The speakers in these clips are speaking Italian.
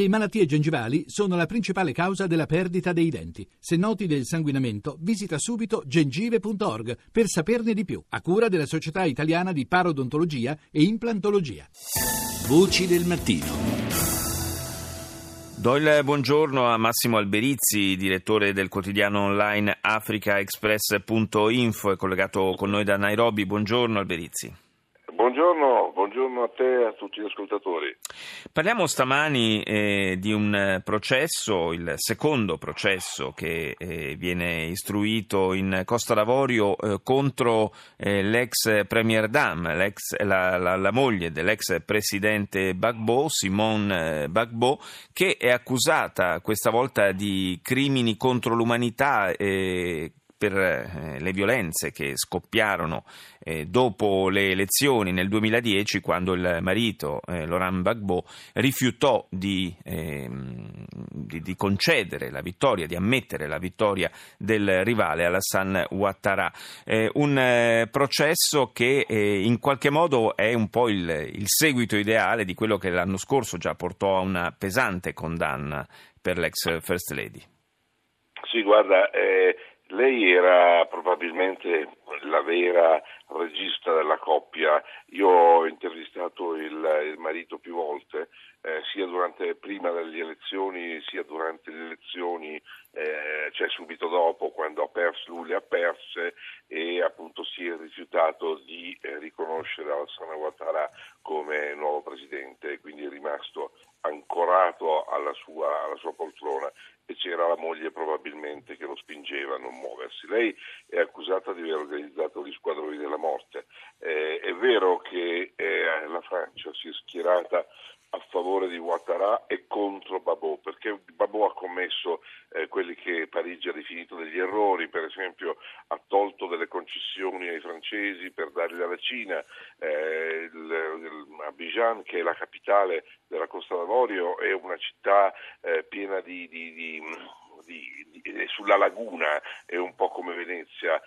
Le malattie gengivali sono la principale causa della perdita dei denti. Se noti del sanguinamento, visita subito gengive.org per saperne di più, a cura della Società Italiana di Parodontologia e Implantologia. Voci del mattino. Do il buongiorno a Massimo Alberizzi, direttore del quotidiano online africaexpress.info, è collegato con noi da Nairobi. Buongiorno Alberizzi. Buongiorno, buongiorno, a te e a tutti gli ascoltatori. Parliamo stamani eh, di un processo, il secondo processo che eh, viene istruito in Costa d'Avorio eh, contro eh, l'ex Premier Dam, l'ex, la, la, la, moglie dell'ex presidente Bagbo, Simone eh, Bagbo, che è accusata questa volta di crimini contro l'umanità eh, per eh, le violenze che scoppiarono eh, dopo le elezioni nel 2010 quando il marito eh, Laurent Gbagbo rifiutò di, ehm, di, di, concedere la vittoria, di ammettere la vittoria del rivale Alassane Ouattara. Un processo che in qualche modo è un po' il, il seguito ideale di quello che l'anno scorso già portò a una pesante condanna per l'ex First Lady. Sì, guarda, eh, lei era probabilmente la vera regista della coppia. Io ho intervistato il, il marito più volte, eh, sia durante, prima delle elezioni sia durante le elezioni, eh, cioè subito dopo, quando ha perso, lui le ha perse e appunto si è rifiutato di eh, riconoscere Alassane Ouattara come nuovo presidente, quindi è rimasto ancorato alla sua, alla sua poltrona c'era la moglie probabilmente che lo spingeva a non muoversi. Lei è accusata di aver organizzato gli squadroni della morte. Eh, è vero che eh, la Francia si è schierata a favore di Ouattara e contro Babot, perché Babot ha commesso eh, quelli che Parigi ha definito degli errori, per esempio ha tolto delle concessioni ai francesi per darli alla Cina, eh, il, il Abidjan che è la capitale Costa d'Avorio è una città eh, piena di, di, di di, sulla laguna è un po' come Venezia,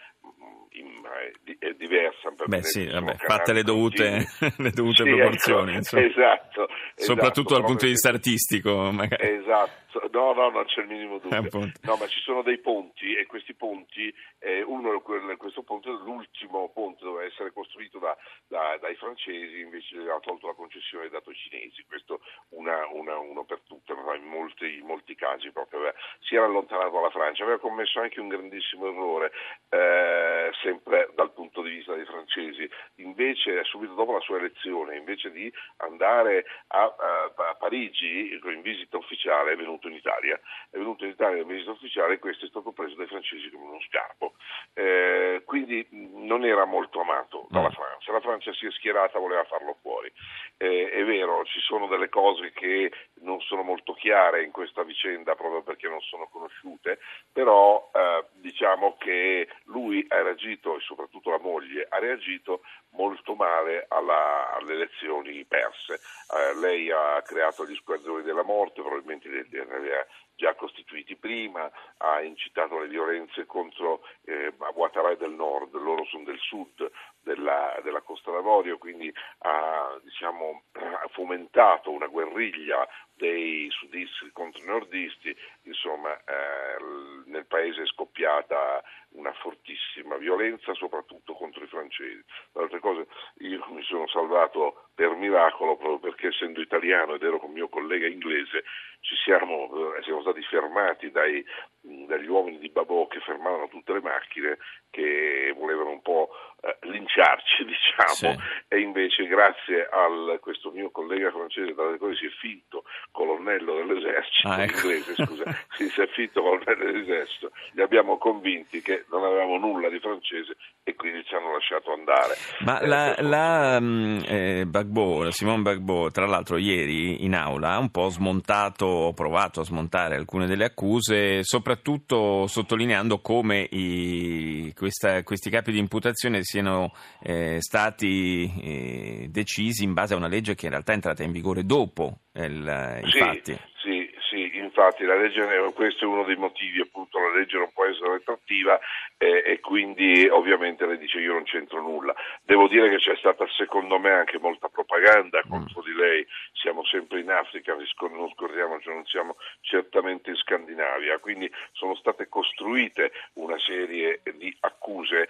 è diversa. Beh, sì, vabbè, fatte le dovute, le dovute sì, proporzioni. Ecco, esatto, Soprattutto esatto, dal punto di vista artistico. Magari. Esatto, no, no, non c'è il minimo dubbio. no, ma ci sono dei ponti e questi ponti, eh, uno, questo ponte, l'ultimo ponte doveva essere costruito da, da, dai francesi, invece ha tolto la concessione e dato ai cinesi. Questo una, una, uno per tutte, ma in molti, in molti casi proprio aveva, si era allontanato dalla Francia. Aveva commesso anche un grandissimo errore. Eh, sempre dal punto di vista dei francesi. Invece, subito dopo la sua elezione, invece di andare a, a, a Parigi in visita ufficiale, è venuto in Italia. È venuto in Italia in visita ufficiale e questo è stato preso dai francesi come uno scarpo. Eh, quindi non era molto amato dalla. Francia. Francia si è schierata, voleva farlo fuori. Eh, è vero, ci sono delle cose che non sono molto chiare in questa vicenda proprio perché non sono conosciute, però eh, diciamo che lui ha reagito e soprattutto la moglie ha reagito molto male alla, alle elezioni perse. Eh, lei ha creato gli squadroni della morte, probabilmente li aveva già costituiti prima, ha incitato le violenze contro eh, Ouattara del nord, loro sono del sud della, della Costa d'Avorio, quindi ha diciamo, fomentato una guerriglia dei sudisti contro i nordisti, insomma eh, nel paese è scoppiata una fortissima violenza soprattutto contro i francesi. Tra altre cose io mi sono salvato per miracolo proprio perché essendo italiano ed ero con mio collega inglese ci siamo, eh, siamo stati fermati dai, dagli uomini di Babò che fermavano tutte le macchine che volevano un po' eh, linciarci diciamo. Sì. e invece grazie a questo mio collega francese tra le cose si è finto colonnello dell'esercito ah, ecco. inglese scusa. Si è finto colonnello dell'esercito. Li abbiamo convinti che non avevamo nulla di francese e quindi ci hanno lasciato andare. Ma eh, la, la mm, eh, Bagbo, Simone Bagbo tra l'altro ieri in aula ha un po' smontato ho provato a smontare alcune delle accuse soprattutto sottolineando come i, questa, questi capi di imputazione siano eh, stati eh, decisi in base a una legge che in realtà è entrata in vigore dopo il, i sì, fatti. Sì, sì, infatti la legge, questo è uno dei motivi, appunto la legge non può essere retroattiva eh, e quindi ovviamente lei dice io non c'entro nulla. Devo dire che c'è stata secondo me anche molta propaganda mm. contro di lei, siamo sempre in Africa, non scordiamoci, non siamo certamente in Scandinavia, quindi sono state costruite una serie di accuse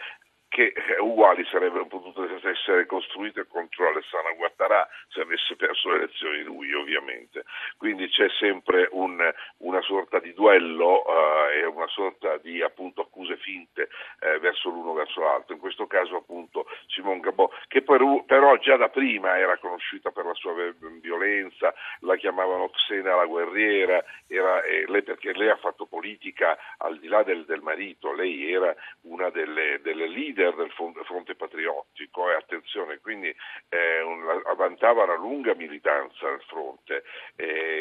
che uguali sarebbero potute essere costruite contro Alessandro Guattarà se avesse perso le elezioni lui ovviamente. Quindi c'è sempre un, una sorta di duello eh, e una sorta di appunto, accuse finte eh, verso l'uno verso l'altro. In questo caso appunto Simone Gabò, che per, però già da prima era conosciuta per la sua violenza, la chiamavano Xena la guerriera, era, eh, lei, perché lei ha fatto politica al di là del, del marito, lei era una delle, delle leader del fronte patriottico e attenzione, quindi eh, un, vantava una lunga militanza al fronte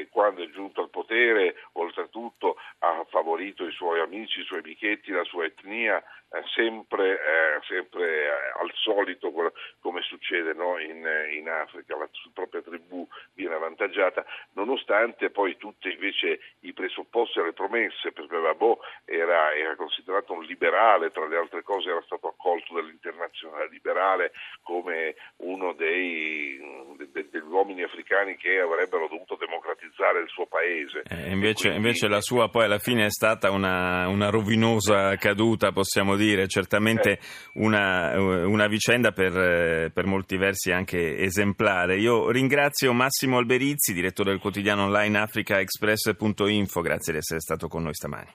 quando è giunto al potere oltretutto ha favorito i suoi amici, i suoi amichetti, la sua etnia eh, sempre, eh, sempre eh, al solito come succede no? in, in, Africa, la propria tribù viene avvantaggiata, nonostante poi tutti invece i presupposti e le promesse, perché Babò era, era considerato un liberale, tra le altre cose era stato accolto dall'internazionale liberale come uno dei, de, degli uomini africani che avrebbero dovuto democratizzare il suo paese. Eh, invece, quindi... invece, la sua poi alla fine è stata una, una rovinosa caduta, possiamo dire, certamente eh. una, una, vicenda per, per, molti versi anche esemplare. Io ringrazio Massimo Alberizzi, direttore del quotidiano online africaexpress.info, grazie di essere stato con noi stamani.